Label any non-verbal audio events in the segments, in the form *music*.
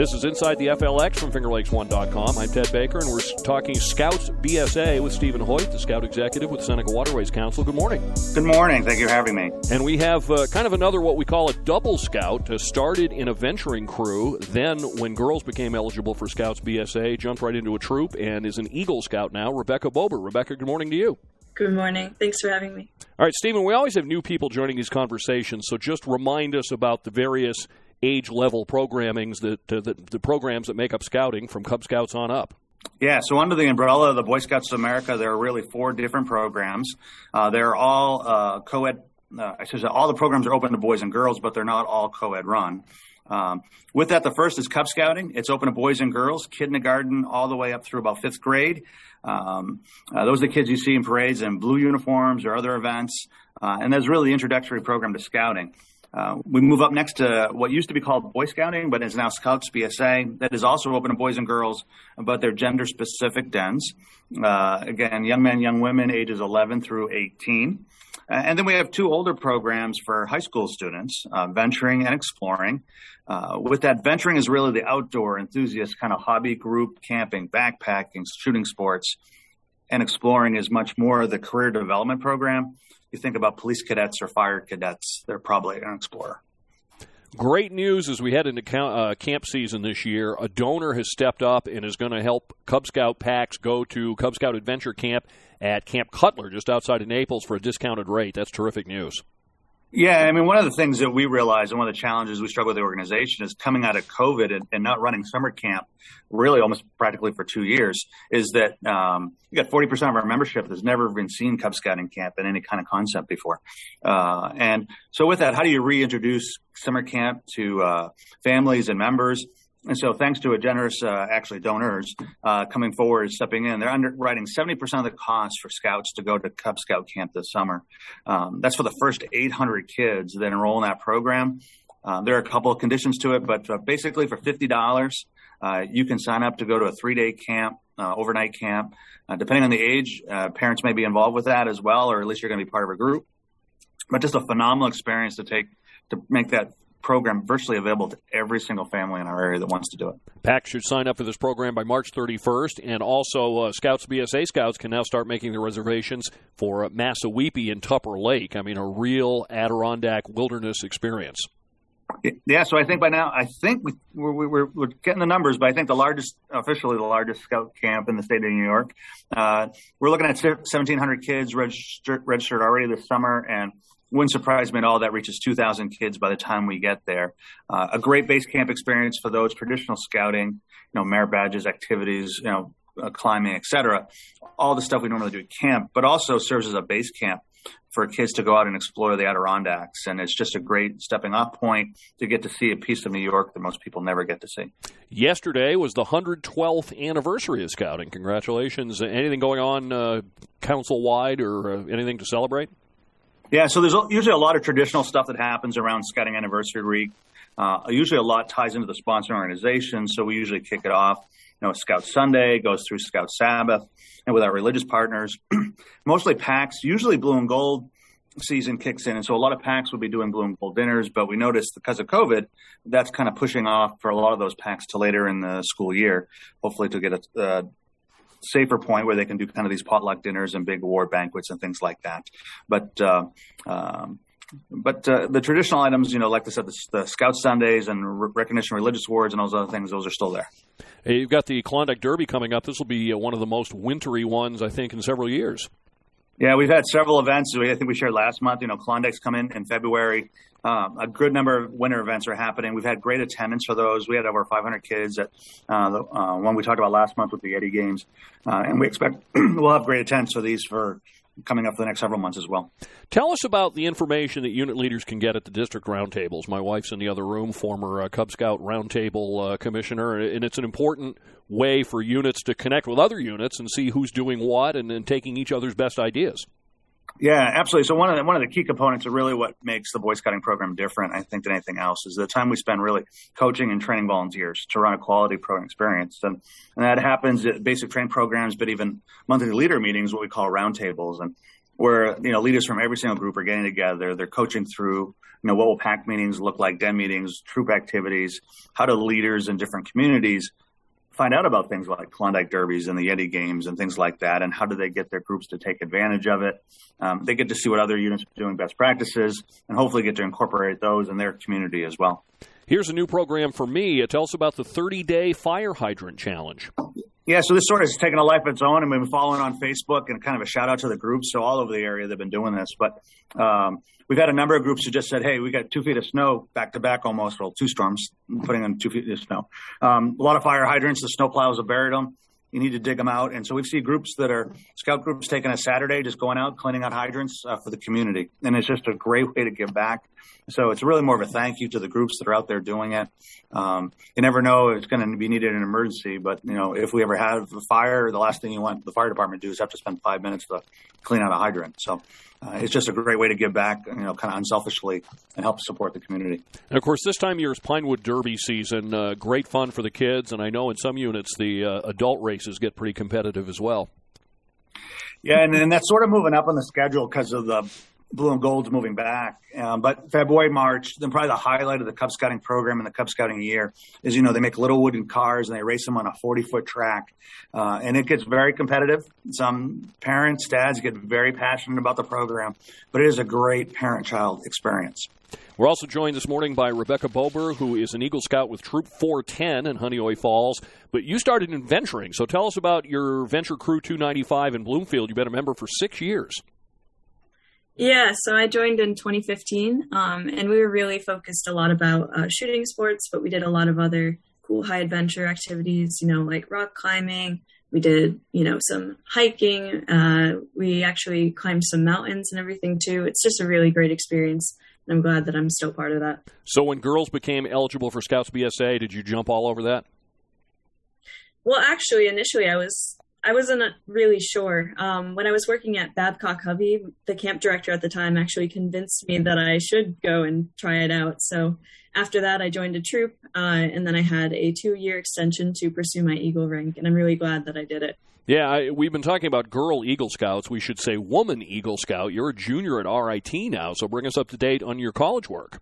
This is Inside the FLX from FingerLakes1.com. I'm Ted Baker, and we're talking Scouts BSA with Stephen Hoitt, the Scout Executive with Seneca Waterways Council. Good morning. Good morning. Thank you for having me. And we have uh, kind of another what we call a double Scout. Uh, started in a venturing crew, then when girls became eligible for Scouts BSA, jumped right into a troop, and is an Eagle Scout now. Rebecca Bober. Rebecca, good morning to you. Good morning. Thanks for having me. All right, Stephen, we always have new people joining these conversations, so just remind us about the various age level programmings that, the, the programs that make up scouting from Cub Scouts on up. Yeah, so under the umbrella of the Boy Scouts of America, there are really four different programs. Uh, they're all uh, co-ed. Uh, I should all the programs are open to boys and girls, but they're not all co-ed run. Um, with that, the first is Cub Scouting. It's open to boys and girls, kindergarten all the way up through about fifth grade. Um, uh, those are the kids you see in parades in blue uniforms or other events. Uh, and that's really the introductory program to scouting. Uh, we move up next to what used to be called Boy Scouting, but is now Scouts BSA. That is also open to boys and girls, but they're gender specific dens. Uh, again, young men, young women, ages 11 through 18. Uh, and then we have two older programs for high school students, uh, venturing and exploring. Uh, with that, venturing is really the outdoor enthusiast kind of hobby group, camping, backpacking, shooting sports, and exploring is much more the career development program you think about police cadets or fire cadets, they're probably an explorer. Great news as we head into uh, camp season this year. A donor has stepped up and is going to help Cub Scout packs go to Cub Scout Adventure Camp at Camp Cutler, just outside of Naples, for a discounted rate. That's terrific news. Yeah, I mean, one of the things that we realized and one of the challenges we struggle with the organization is coming out of COVID and, and not running summer camp really almost practically for two years is that um, you got 40% of our membership that's never been seen Cub Scouting camp in any kind of concept before. Uh, and so with that, how do you reintroduce summer camp to uh, families and members? And so, thanks to a generous, uh, actually donors uh, coming forward, stepping in, they're underwriting 70% of the cost for scouts to go to Cub Scout camp this summer. Um, that's for the first 800 kids that enroll in that program. Uh, there are a couple of conditions to it, but uh, basically for $50, uh, you can sign up to go to a three day camp, uh, overnight camp. depending on the age, parents may be involved with that as well, or at least you're going to be part of a group. But just a phenomenal experience to take to make that program virtually available to every single family in our area that wants to do it. Pack should sign up for this program by March 31st, and also uh, Scouts BSA Scouts can now start making their reservations for uh, Massawepie and Tupper Lake. I mean, a real Adirondack wilderness experience. Yeah, so I think by now, I think we, we're, we're, we're, getting the numbers, but I think the largest, officially the largest scout camp in the state of New York. Uh, we're looking at 1,700 kids registered, registered already this summer, and wouldn't surprise me at all that reaches 2,000 kids by the time we get there. Uh, a great base camp experience for those traditional scouting, you know, merit badges, activities, you know, uh, climbing, etc. All the stuff we normally do at camp, but also serves as a base camp for kids to go out and explore the Adirondacks. And it's just a great stepping off point to get to see a piece of New York that most people never get to see. Yesterday was the 112th anniversary of Scouting. Congratulations. Anything going on uh, council wide or uh, anything to celebrate? Yeah, so there's usually a lot of traditional stuff that happens around Scouting Anniversary Week. Uh, usually a lot ties into the sponsoring organization, so we usually kick it off. You know, Scout Sunday goes through Scout Sabbath, and with our religious partners, *clears throat* mostly packs. Usually blue and gold season kicks in, and so a lot of packs will be doing blue and gold dinners. But we noticed because of COVID, that's kind of pushing off for a lot of those packs to later in the school year, hopefully to get a, uh, safer point where they can do kind of these potluck dinners and big war banquets and things like that. But uh, um, but uh, the traditional items, you know, like I said, the, the Scout Sundays and re- recognition religious awards and all those other things, those are still there. Hey, you've got the Klondike Derby coming up. This will be uh, one of the most wintry ones, I think, in several years. Yeah, we've had several events. I think we shared last month. You know, Klondike's come in in February. Um, a good number of winter events are happening. We've had great attendance for those. We had over 500 kids at uh, the uh, one we talked about last month with the Yeti Games, uh, and we expect *clears throat* we'll have great attendance for these for coming up for the next several months as well. Tell us about the information that unit leaders can get at the district roundtables. My wife's in the other room, former uh, Cub Scout roundtable uh, commissioner, and it's an important way for units to connect with other units and see who's doing what and, and taking each other's best ideas. Yeah, absolutely. So one of the, one of the key components of really what makes the Boy Scouting program different, I think, than anything else, is the time we spend really coaching and training volunteers to run a quality program experience, and, and that happens at basic training programs, but even monthly leader meetings, what we call roundtables. And where you know leaders from every single group are getting together. They're coaching through you know what will pack meetings look like, den meetings, troop activities. How do leaders in different communities find out about things like Klondike Derbies and the Yeti Games and things like that, and how do they get their groups to take advantage of it? Um, they get to see what other units are doing, best practices, and hopefully get to incorporate those in their community as well. Here's a new program for me. Tell us about the 30 day fire hydrant challenge. Yeah, so this of has taken a life of its own, and we've been following on Facebook and kind of a shout out to the groups. So all over the area, they've been doing this. But um, we've had a number of groups who just said, "Hey, we got two feet of snow back to back, almost well, two storms, putting on two feet of snow. Um, a lot of fire hydrants. The snow plows have buried them. You need to dig them out. And so we see groups that are scout groups taking a Saturday, just going out cleaning out hydrants uh, for the community, and it's just a great way to give back. So it's really more of a thank you to the groups that are out there doing it. Um, you never know it's going to be needed in an emergency, but you know if we ever have a fire, the last thing you want the fire department to do is have to spend five minutes to clean out a hydrant. So uh, it's just a great way to give back, you know, kind of unselfishly and help support the community. And of course, this time of year is Pinewood Derby season. Uh, great fun for the kids, and I know in some units the uh, adult races get pretty competitive as well. Yeah, and, and that's sort of moving up on the schedule because of the blue and gold's moving back. Um, but February, March, then probably the highlight of the Cub Scouting program and the Cub Scouting year is, you know, they make little wooden cars and they race them on a 40 foot track. Uh, and it gets very competitive. Some parents, dads get very passionate about the program, but it is a great parent child experience. We're also joined this morning by Rebecca Bober, who is an Eagle Scout with Troop 410 in Honeoye Falls. But you started in venturing, so tell us about your Venture Crew 295 in Bloomfield. You've been a member for six years. Yeah, so I joined in 2015, um, and we were really focused a lot about uh, shooting sports, but we did a lot of other cool high adventure activities, you know, like rock climbing. We did, you know, some hiking. Uh, we actually climbed some mountains and everything too. It's just a really great experience. And I'm glad that I'm still part of that. So, when girls became eligible for Scouts BSA, did you jump all over that? Well, actually, initially I was I wasn't really sure. Um, when I was working at Babcock Hovey, the camp director at the time actually convinced me that I should go and try it out. So after that, I joined a troop, uh, and then I had a two-year extension to pursue my Eagle rank, and I'm really glad that I did it. Yeah, I, we've been talking about girl Eagle Scouts. We should say woman Eagle Scout. You're a junior at RIT now, so bring us up to date on your college work.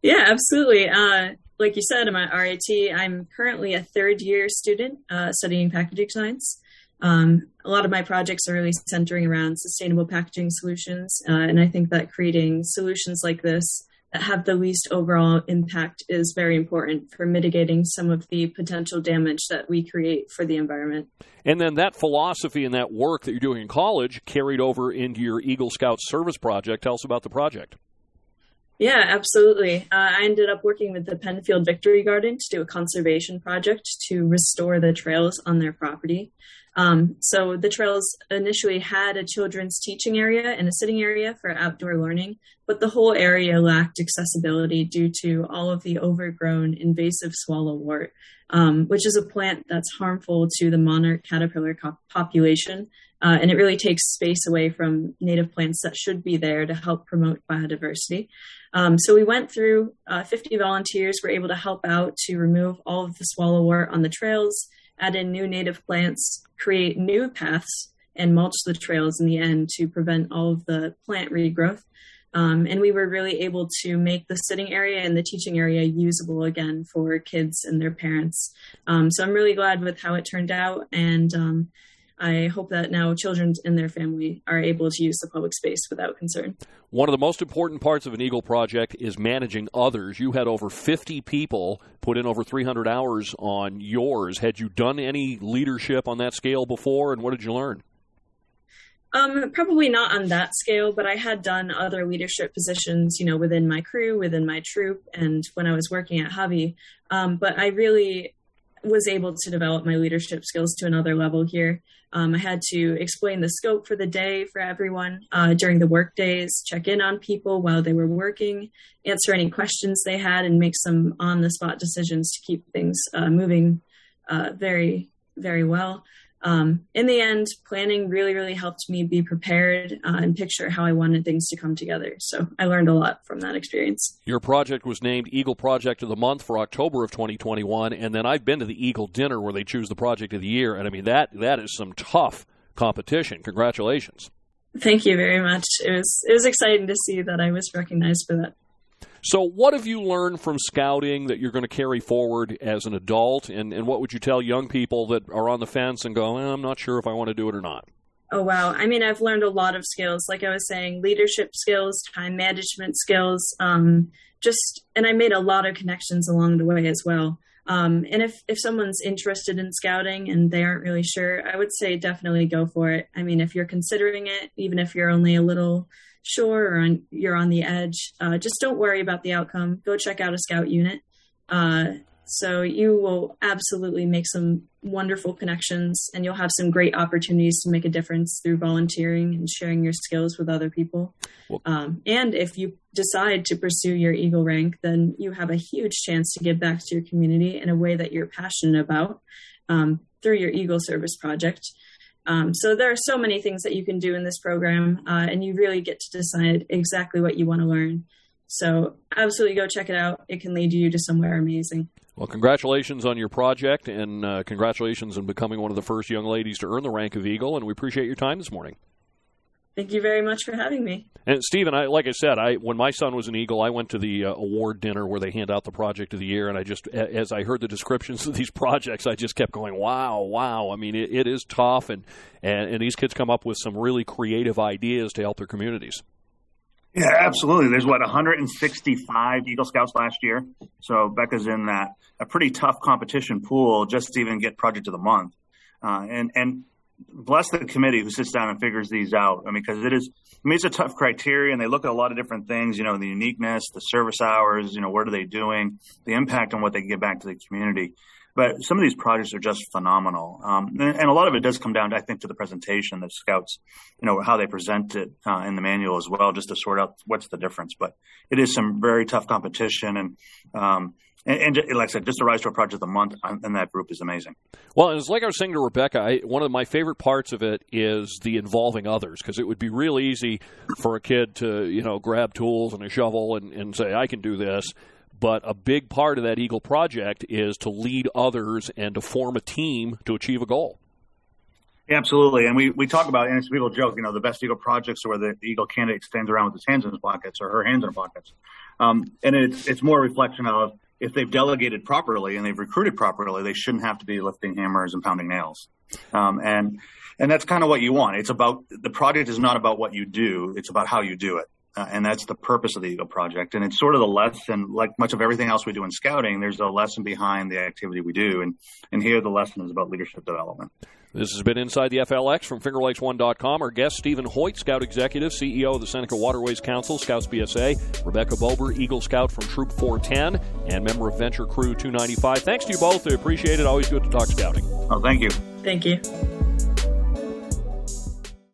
Yeah, absolutely. Uh, like you said, I'm at RIT. I'm currently a third year student uh, studying packaging science. Um, a lot of my projects are really centering around sustainable packaging solutions, uh, and I think that creating solutions like this that have the least overall impact is very important for mitigating some of the potential damage that we create for the environment. And then that philosophy and that work that you're doing in college carried over into your Eagle Scout service project. Tell us about the project. Yeah, absolutely. Uh, I ended up working with the Penfield Victory Garden to do a conservation project to restore the trails on their property. Um, so the trails initially had a children's teaching area and a sitting area for outdoor learning, but the whole area lacked accessibility due to all of the overgrown invasive swallowwort, um, which is a plant that's harmful to the monarch caterpillar co- population. Uh, and it really takes space away from native plants that should be there to help promote biodiversity. Um, so we went through uh, 50 volunteers were able to help out to remove all of the swallowwort on the trails, add in new native plants, create new paths, and mulch the trails in the end to prevent all of the plant regrowth. Um, and we were really able to make the sitting area and the teaching area usable again for kids and their parents. Um, so I'm really glad with how it turned out, and um, I hope that now children and their family are able to use the public space without concern. One of the most important parts of an Eagle project is managing others. You had over 50 people put in over 300 hours on yours. Had you done any leadership on that scale before, and what did you learn? Um, probably not on that scale, but I had done other leadership positions, you know, within my crew, within my troop, and when I was working at Hovey. Um, but I really was able to develop my leadership skills to another level here. Um, I had to explain the scope for the day for everyone uh, during the work days, check in on people while they were working, answer any questions they had, and make some on the spot decisions to keep things uh, moving uh, very, very well um, in the end, planning really, really helped me be prepared uh, and picture how I wanted things to come together. So I learned a lot from that experience. Your project was named Eagle Project of the Month for October of 2021, and then I've been to the Eagle Dinner where they choose the Project of the Year, and I mean that that is some tough competition. Congratulations. Thank you very much. It was it was exciting to see that I was recognized for that. So, what have you learned from scouting that you're going to carry forward as an adult? And, and what would you tell young people that are on the fence and go, eh, I'm not sure if I want to do it or not? Oh, wow. I mean, I've learned a lot of skills. Like I was saying, leadership skills, time management skills, um, just, and I made a lot of connections along the way as well. Um, and if, if someone's interested in scouting and they aren't really sure, I would say definitely go for it. I mean, if you're considering it, even if you're only a little sure or on, you're on the edge, uh, just don't worry about the outcome. Go check out a scout unit. Uh, so you will absolutely make some wonderful connections and you'll have some great opportunities to make a difference through volunteering and sharing your skills with other people. Um, and if you decide to pursue your Eagle rank, then you have a huge chance to give back to your community in a way that you're passionate about um, through your Eagle Service Project. Um, so there are so many things that you can do in this program, uh, and you really get to decide exactly what you want to learn. So absolutely go check it out. It can lead you to somewhere amazing. Well, congratulations on your project, and uh, congratulations on becoming one of the first young ladies to earn the rank of Eagle. And we appreciate your time this morning. Thank you very much for having me. And Stephen, I, like I said, I when my son was an Eagle, I went to the uh, award dinner where they hand out the project of the year, and I just, as I heard the descriptions *laughs* of these projects, I just kept going, "Wow, wow!" I mean, it, it is tough, and, and and these kids come up with some really creative ideas to help their communities. Yeah, absolutely. There's what 165 Eagle Scouts last year, so Becca's in that a pretty tough competition pool just to even get Project of the Month, uh, and and bless the committee who sits down and figures these out. I mean, because it is, I mean, it's a tough criteria, and they look at a lot of different things. You know, the uniqueness, the service hours. You know, what are they doing? The impact on what they give back to the community. But some of these projects are just phenomenal, um, and, and, a lot of it does come down, to, I think, to the presentation that scouts, you know, how they present it uh, in the manual as well, just to sort out what's the difference. But it is some very tough competition, and um, and, and, like I said, just to rise to a project of the month in that group is amazing. Well, it's like I was saying to Rebecca, I, one of my favorite parts of it is the involving others because it would be real easy for a kid to, you know, grab tools and a shovel and, and say, I can do this. But a big part of that Eagle project is to lead others and to form a team to achieve a goal. Yeah, absolutely. And we, we talk about, and it's people joke, you know, the best Eagle projects are where the Eagle candidate stands around with his hands in his pockets or her hands in her pockets. Um, and it's, it's more a reflection of if they've delegated properly and they've recruited properly, they shouldn't have to be lifting hammers and pounding nails. Um, and, and that's kind of what you want. It's about, the project is not about what you do. It's about how you do it. Uh, and that's the purpose of the Eagle Project. And it's sort of the lesson, like much of everything else we do in scouting, there's a lesson behind the activity we do. And, and here the lesson is about leadership development. This has been Inside the FLX from FingerLakes1.com. Our guest, Stephen Hoitt, Scout Executive, CEO of the Seneca Waterways Council, Scouts BSA, Rebecca Bober, Eagle Scout from Troop 410, and member of Venture Crew 295. Thanks to you both. I appreciate it. Always good to talk scouting. Oh, thank you. Thank you.